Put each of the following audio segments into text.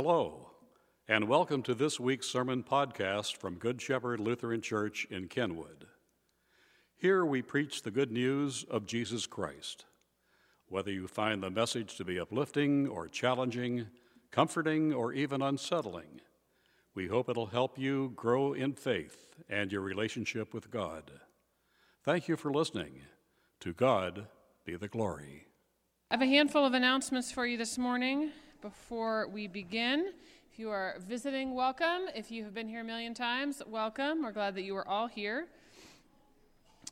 Hello, and welcome to this week's sermon podcast from Good Shepherd Lutheran Church in Kenwood. Here we preach the good news of Jesus Christ. Whether you find the message to be uplifting or challenging, comforting or even unsettling, we hope it'll help you grow in faith and your relationship with God. Thank you for listening. To God be the glory. I have a handful of announcements for you this morning before we begin. If you are visiting, welcome. If you have been here a million times, welcome. We're glad that you are all here.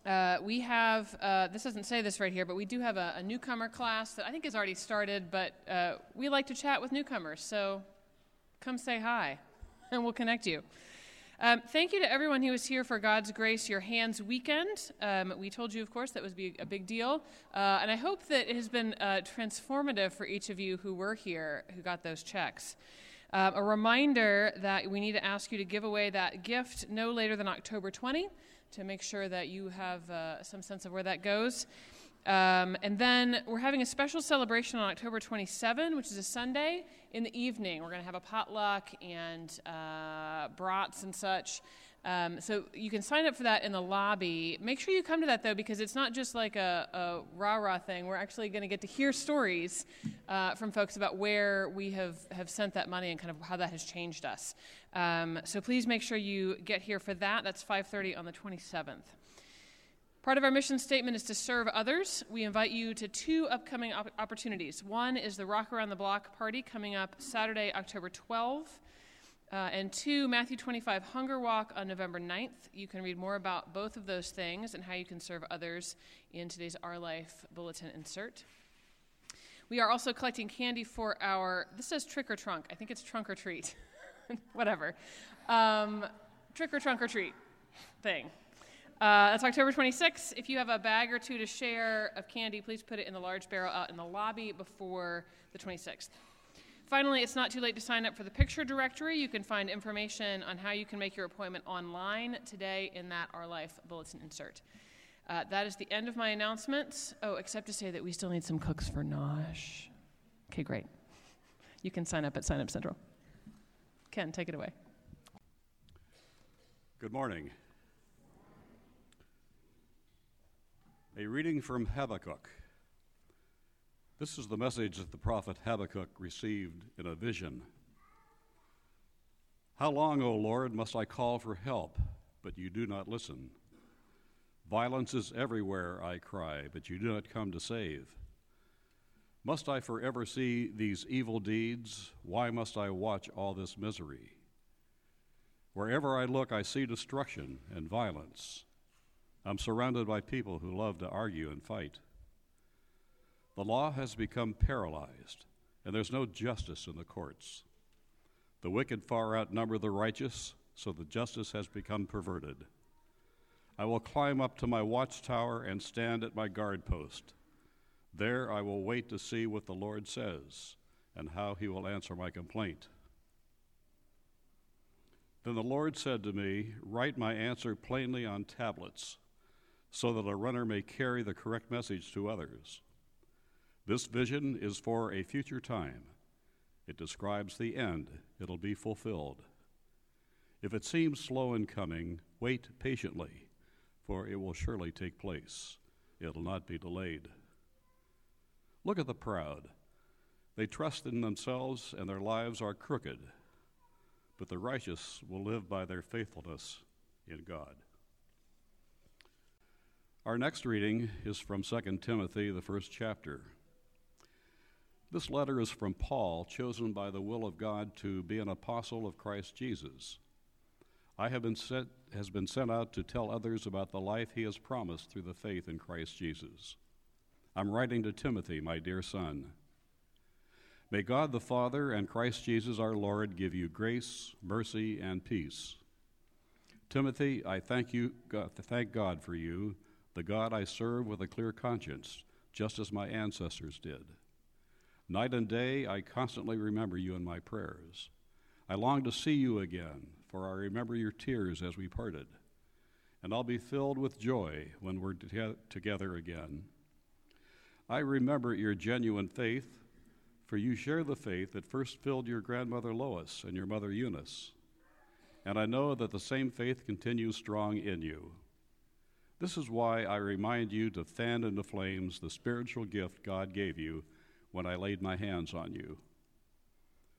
Uh, we have, uh, this doesn't say this right here, but we do have a, a newcomer class that I think has already started, but uh, we like to chat with newcomers, so come say hi and we'll connect you. Um, thank you to everyone who was here for God's Grace Your Hands weekend. Um, we told you, of course, that was be a big deal. Uh, and I hope that it has been uh, transformative for each of you who were here, who got those checks. Uh, a reminder that we need to ask you to give away that gift no later than October 20 to make sure that you have uh, some sense of where that goes. Um, and then we're having a special celebration on October 27, which is a Sunday in the evening. We're going to have a potluck and uh, brats and such. Um, so you can sign up for that in the lobby. Make sure you come to that though, because it's not just like a, a rah rah thing. We're actually going to get to hear stories uh, from folks about where we have, have sent that money and kind of how that has changed us. Um, so please make sure you get here for that. That's 5:30 on the 27th. Part of our mission statement is to serve others. We invite you to two upcoming op- opportunities. One is the Rock Around the Block party coming up Saturday, October 12. Uh, and two, Matthew 25 Hunger Walk on November 9th. You can read more about both of those things and how you can serve others in today's Our Life Bulletin insert. We are also collecting candy for our, this says trick or trunk. I think it's trunk or treat. Whatever. Um, trick or trunk or treat thing. Uh, that's October 26th. If you have a bag or two to share of candy, please put it in the large barrel out in the lobby before the 26th. Finally, it's not too late to sign up for the picture directory. You can find information on how you can make your appointment online today in that Our Life bulletin insert. Uh, that is the end of my announcements. Oh, except to say that we still need some cooks for Nosh. Okay, great. You can sign up at Sign Up Central. Ken, take it away. Good morning. A reading from Habakkuk. This is the message that the prophet Habakkuk received in a vision. How long, O Lord, must I call for help, but you do not listen? Violence is everywhere, I cry, but you do not come to save. Must I forever see these evil deeds? Why must I watch all this misery? Wherever I look, I see destruction and violence. I'm surrounded by people who love to argue and fight. The law has become paralyzed, and there's no justice in the courts. The wicked far outnumber the righteous, so the justice has become perverted. I will climb up to my watchtower and stand at my guard post. There I will wait to see what the Lord says and how he will answer my complaint. Then the Lord said to me, Write my answer plainly on tablets so that a runner may carry the correct message to others. This vision is for a future time. It describes the end, it'll be fulfilled. If it seems slow in coming, wait patiently, for it will surely take place. It'll not be delayed. Look at the proud. They trust in themselves, and their lives are crooked. But the righteous will live by their faithfulness in God. Our next reading is from 2 Timothy, the first chapter. This letter is from Paul, chosen by the will of God to be an apostle of Christ Jesus. I have been sent, has been sent out to tell others about the life he has promised through the faith in Christ Jesus. I'm writing to Timothy, my dear son. May God the Father and Christ Jesus our Lord give you grace, mercy, and peace. Timothy, I thank you, God, thank God for you the God I serve with a clear conscience, just as my ancestors did. Night and day, I constantly remember you in my prayers. I long to see you again, for I remember your tears as we parted. And I'll be filled with joy when we're together again. I remember your genuine faith, for you share the faith that first filled your grandmother Lois and your mother Eunice. And I know that the same faith continues strong in you. This is why I remind you to fan into flames the spiritual gift God gave you when I laid my hands on you.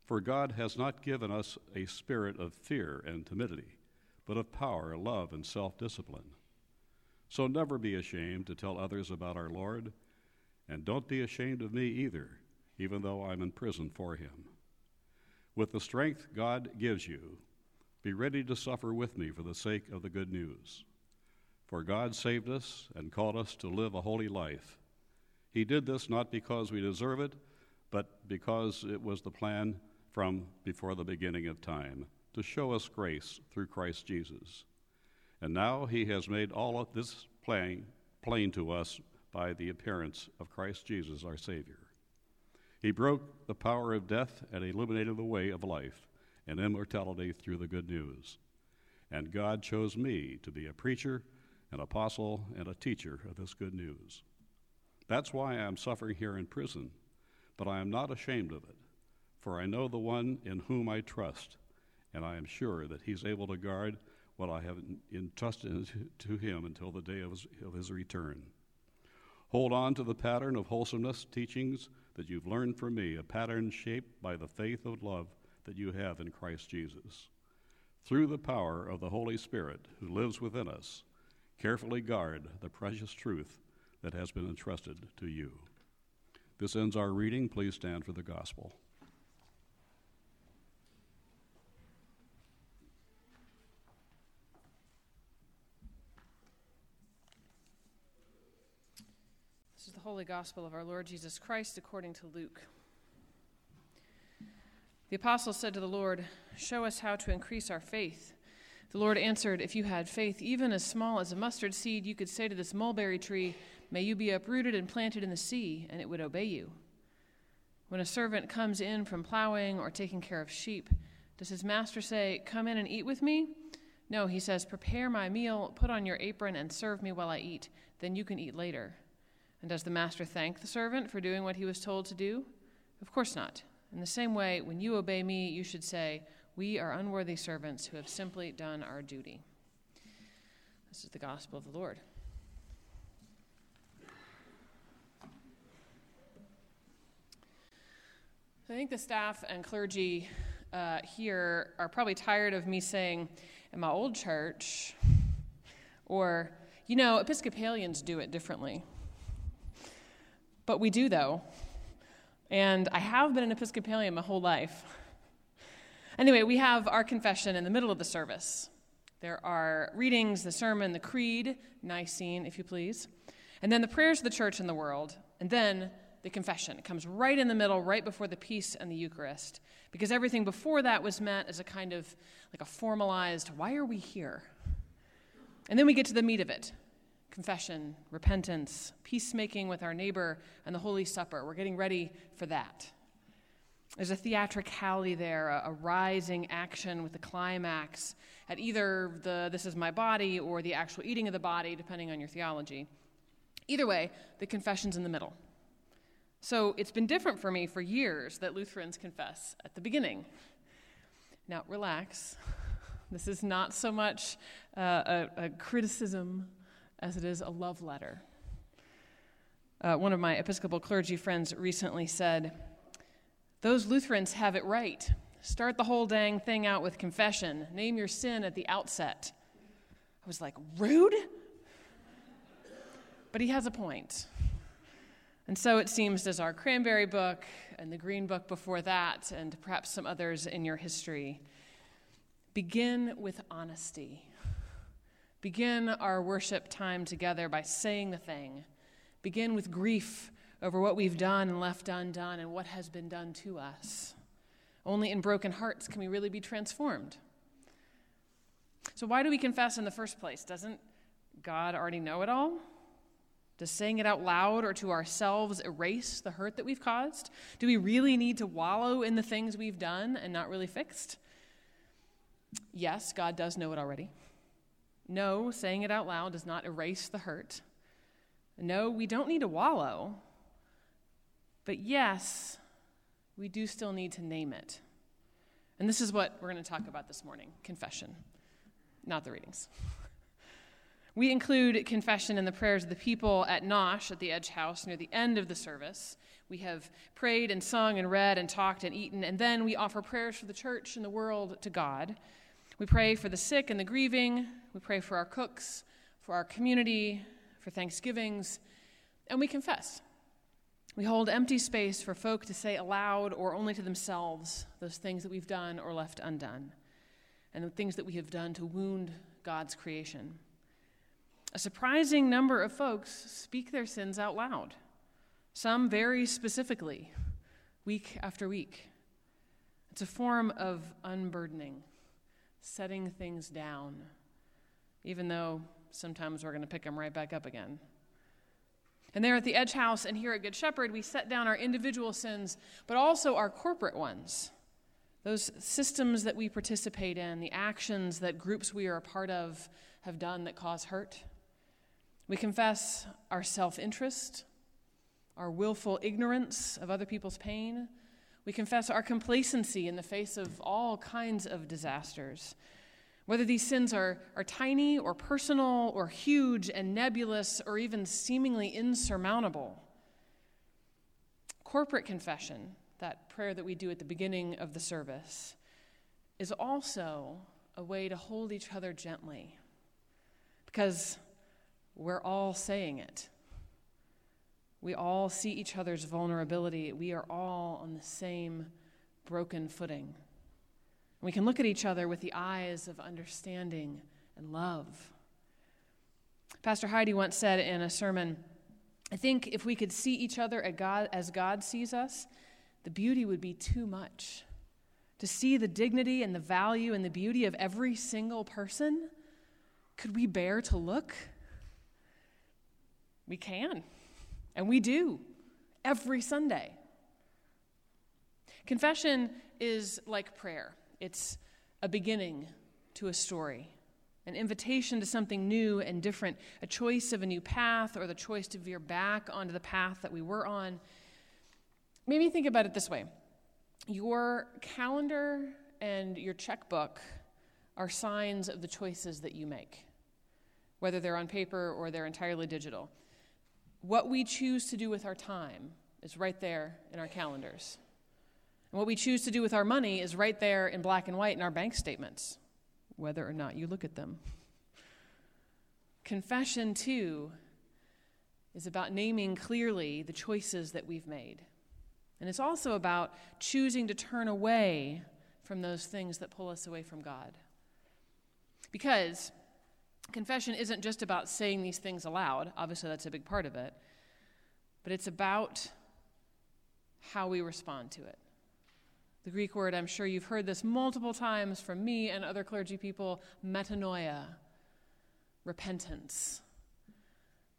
For God has not given us a spirit of fear and timidity, but of power, love, and self discipline. So never be ashamed to tell others about our Lord, and don't be ashamed of me either even though I'm in prison for him. With the strength God gives you, be ready to suffer with me for the sake of the good news. For God saved us and called us to live a holy life. He did this not because we deserve it, but because it was the plan from before the beginning of time to show us grace through Christ Jesus. And now he has made all of this plain, plain to us by the appearance of Christ Jesus our Savior. He broke the power of death and illuminated the way of life and immortality through the good news. And God chose me to be a preacher, an apostle, and a teacher of this good news. That's why I am suffering here in prison, but I am not ashamed of it, for I know the one in whom I trust, and I am sure that he's able to guard what I have entrusted to him until the day of his, of his return. Hold on to the pattern of wholesomeness teachings that you've learned from me, a pattern shaped by the faith of love that you have in Christ Jesus. Through the power of the Holy Spirit who lives within us, carefully guard the precious truth that has been entrusted to you. This ends our reading. Please stand for the gospel. This is the Holy Gospel of our Lord Jesus Christ according to Luke. The apostle said to the Lord, Show us how to increase our faith. The Lord answered, If you had faith even as small as a mustard seed, you could say to this mulberry tree, May you be uprooted and planted in the sea, and it would obey you. When a servant comes in from plowing or taking care of sheep, does his master say, Come in and eat with me? No, he says, Prepare my meal, put on your apron, and serve me while I eat. Then you can eat later. And does the master thank the servant for doing what he was told to do? Of course not. In the same way, when you obey me, you should say, We are unworthy servants who have simply done our duty. This is the gospel of the Lord. I think the staff and clergy uh, here are probably tired of me saying, in my old church, or, you know, Episcopalians do it differently. But we do, though. And I have been an Episcopalian my whole life. Anyway, we have our confession in the middle of the service. There are readings, the sermon, the creed, Nicene, if you please, and then the prayers of the church and the world, and then the confession. It comes right in the middle, right before the peace and the Eucharist, because everything before that was meant as a kind of like a formalized, why are we here? And then we get to the meat of it confession, repentance, peacemaking with our neighbor, and the Holy Supper. We're getting ready for that. There's a theatricality there, a, a rising action with the climax at either the this is my body or the actual eating of the body, depending on your theology. Either way, the confession's in the middle. So it's been different for me for years that Lutherans confess at the beginning. Now, relax. This is not so much uh, a, a criticism as it is a love letter. Uh, one of my Episcopal clergy friends recently said, Those Lutherans have it right. Start the whole dang thing out with confession. Name your sin at the outset. I was like, rude? But he has a point. And so it seems does our cranberry book and the green book before that, and perhaps some others in your history. Begin with honesty. Begin our worship time together by saying the thing. Begin with grief over what we've done and left undone and what has been done to us. Only in broken hearts can we really be transformed. So, why do we confess in the first place? Doesn't God already know it all? Does saying it out loud or to ourselves erase the hurt that we've caused? Do we really need to wallow in the things we've done and not really fixed? Yes, God does know it already. No, saying it out loud does not erase the hurt. No, we don't need to wallow. But yes, we do still need to name it. And this is what we're going to talk about this morning confession, not the readings. We include confession in the prayers of the people at Nosh at the Edge House near the end of the service. We have prayed and sung and read and talked and eaten, and then we offer prayers for the church and the world to God. We pray for the sick and the grieving. We pray for our cooks, for our community, for Thanksgivings, and we confess. We hold empty space for folk to say aloud or only to themselves those things that we've done or left undone, and the things that we have done to wound God's creation. A surprising number of folks speak their sins out loud, some very specifically, week after week. It's a form of unburdening, setting things down, even though sometimes we're going to pick them right back up again. And there at the Edge House and here at Good Shepherd, we set down our individual sins, but also our corporate ones. Those systems that we participate in, the actions that groups we are a part of have done that cause hurt. We confess our self interest, our willful ignorance of other people's pain. We confess our complacency in the face of all kinds of disasters. Whether these sins are, are tiny or personal or huge and nebulous or even seemingly insurmountable. Corporate confession, that prayer that we do at the beginning of the service, is also a way to hold each other gently. Because we're all saying it. We all see each other's vulnerability. We are all on the same broken footing. We can look at each other with the eyes of understanding and love. Pastor Heidi once said in a sermon I think if we could see each other as God sees us, the beauty would be too much. To see the dignity and the value and the beauty of every single person, could we bear to look? We can, and we do every Sunday. Confession is like prayer it's a beginning to a story, an invitation to something new and different, a choice of a new path, or the choice to veer back onto the path that we were on. Maybe think about it this way your calendar and your checkbook are signs of the choices that you make, whether they're on paper or they're entirely digital what we choose to do with our time is right there in our calendars. And what we choose to do with our money is right there in black and white in our bank statements, whether or not you look at them. Confession, too, is about naming clearly the choices that we've made. And it's also about choosing to turn away from those things that pull us away from God. Because confession isn't just about saying these things aloud, obviously, that's a big part of it, but it's about how we respond to it. The Greek word, I'm sure you've heard this multiple times from me and other clergy people metanoia, repentance.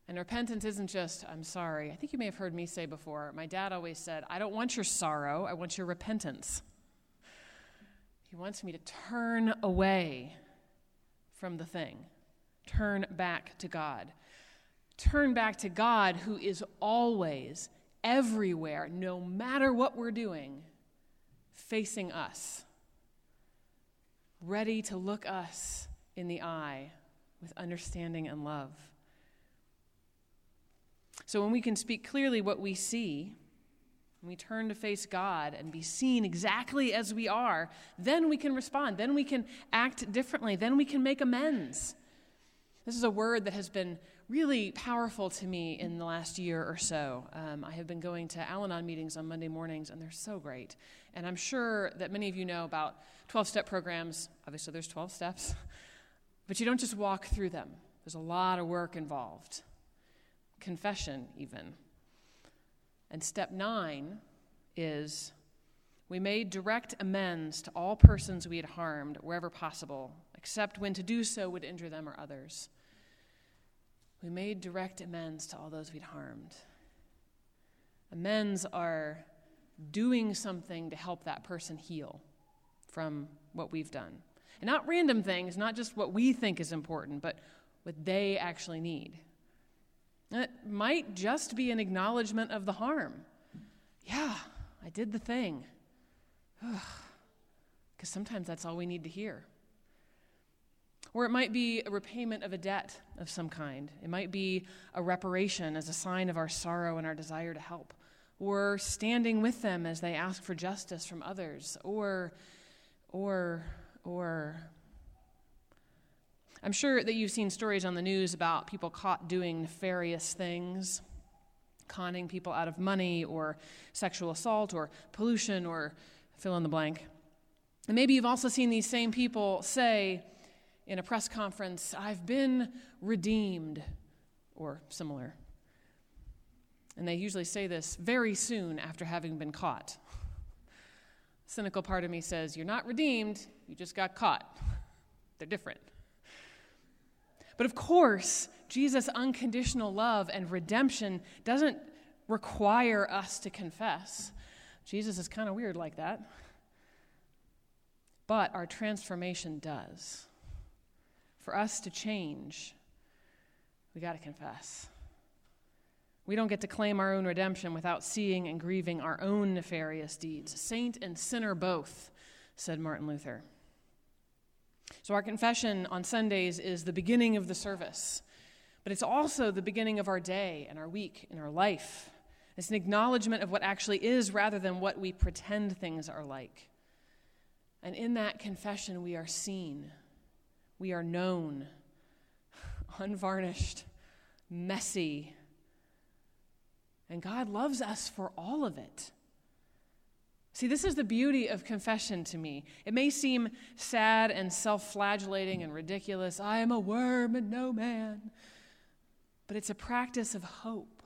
And repentance isn't just, I'm sorry. I think you may have heard me say before, my dad always said, I don't want your sorrow, I want your repentance. He wants me to turn away from the thing turn back to God. Turn back to God who is always, everywhere, no matter what we're doing, facing us, ready to look us in the eye with understanding and love. So when we can speak clearly what we see, when we turn to face God and be seen exactly as we are, then we can respond. Then we can act differently. Then we can make amends. This is a word that has been really powerful to me in the last year or so. Um, I have been going to Al Anon meetings on Monday mornings, and they're so great. And I'm sure that many of you know about 12 step programs. Obviously, there's 12 steps, but you don't just walk through them, there's a lot of work involved, confession, even. And step nine is we made direct amends to all persons we had harmed wherever possible, except when to do so would injure them or others. We made direct amends to all those we'd harmed. Amends are doing something to help that person heal from what we've done. And not random things, not just what we think is important, but what they actually need. It might just be an acknowledgement of the harm. Yeah, I did the thing. Because sometimes that's all we need to hear. Or it might be a repayment of a debt of some kind. It might be a reparation as a sign of our sorrow and our desire to help. Or standing with them as they ask for justice from others. Or, or, or. I'm sure that you've seen stories on the news about people caught doing nefarious things, conning people out of money, or sexual assault, or pollution, or fill in the blank. And maybe you've also seen these same people say, in a press conference, I've been redeemed, or similar. And they usually say this very soon after having been caught. Cynical part of me says, You're not redeemed, you just got caught. They're different. But of course, Jesus' unconditional love and redemption doesn't require us to confess. Jesus is kind of weird like that. But our transformation does for us to change, we got to confess. We don't get to claim our own redemption without seeing and grieving our own nefarious deeds. Saint and sinner both, said Martin Luther. So, our confession on Sundays is the beginning of the service, but it's also the beginning of our day and our week and our life. It's an acknowledgement of what actually is rather than what we pretend things are like. And in that confession, we are seen we are known, unvarnished, messy. And God loves us for all of it. See, this is the beauty of confession to me. It may seem sad and self flagellating and ridiculous. I am a worm and no man. But it's a practice of hope.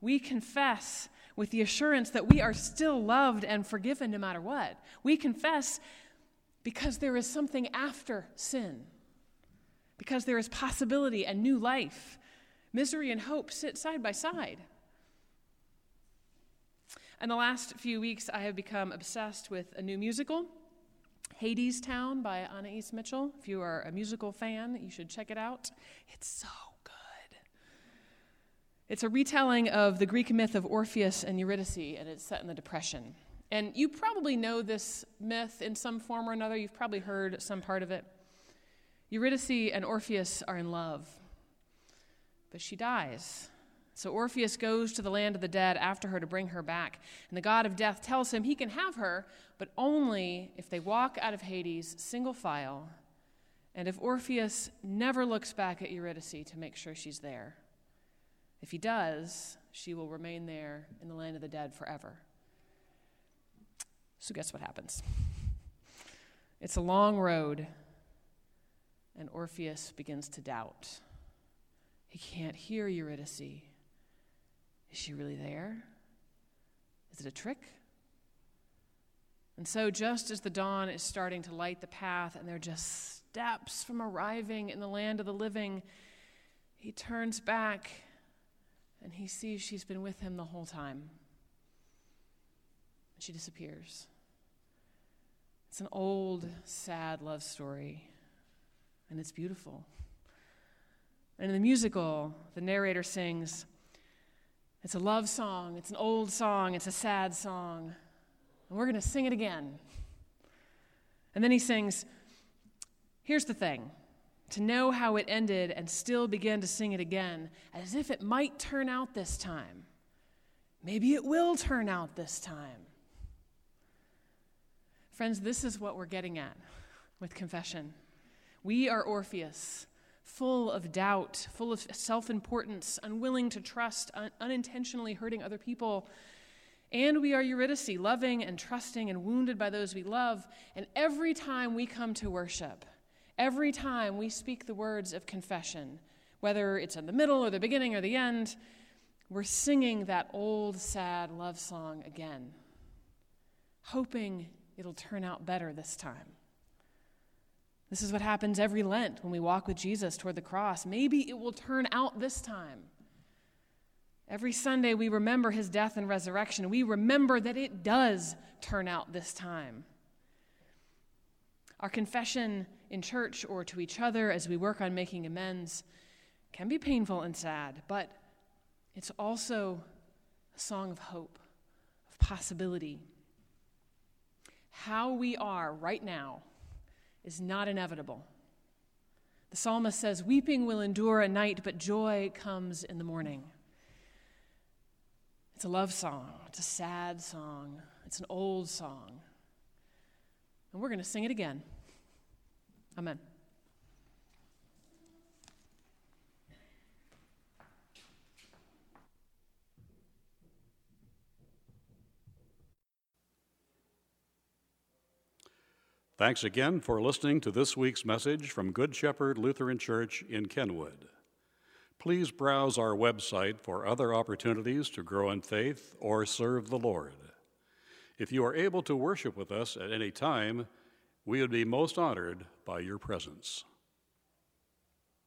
We confess with the assurance that we are still loved and forgiven no matter what. We confess because there is something after sin, because there is possibility and new life. Misery and hope sit side by side. In the last few weeks, I have become obsessed with a new musical, Hadestown by Anais Mitchell. If you are a musical fan, you should check it out. It's so good. It's a retelling of the Greek myth of Orpheus and Eurydice, and it's set in the Depression. And you probably know this myth in some form or another. You've probably heard some part of it. Eurydice and Orpheus are in love, but she dies. So Orpheus goes to the land of the dead after her to bring her back. And the god of death tells him he can have her, but only if they walk out of Hades single file, and if Orpheus never looks back at Eurydice to make sure she's there. If he does, she will remain there in the land of the dead forever. So, guess what happens? It's a long road, and Orpheus begins to doubt. He can't hear Eurydice. Is she really there? Is it a trick? And so, just as the dawn is starting to light the path, and they're just steps from arriving in the land of the living, he turns back and he sees she's been with him the whole time. She disappears. It's an old, sad love story, and it's beautiful. And in the musical, the narrator sings, It's a love song, it's an old song, it's a sad song, and we're going to sing it again. And then he sings, Here's the thing to know how it ended and still begin to sing it again, as if it might turn out this time. Maybe it will turn out this time. Friends, this is what we're getting at with confession. We are Orpheus, full of doubt, full of self importance, unwilling to trust, un- unintentionally hurting other people. And we are Eurydice, loving and trusting and wounded by those we love. And every time we come to worship, every time we speak the words of confession, whether it's in the middle or the beginning or the end, we're singing that old, sad love song again, hoping it'll turn out better this time. This is what happens every Lent when we walk with Jesus toward the cross. Maybe it will turn out this time. Every Sunday, we remember his death and resurrection. We remember that it does turn out this time. Our confession in church or to each other as we work on making amends can be painful and sad, but it's also a song of hope of possibility. How we are right now is not inevitable. The psalmist says, Weeping will endure a night, but joy comes in the morning. It's a love song, it's a sad song, it's an old song. And we're going to sing it again. Amen. Thanks again for listening to this week's message from Good Shepherd Lutheran Church in Kenwood. Please browse our website for other opportunities to grow in faith or serve the Lord. If you are able to worship with us at any time, we would be most honored by your presence.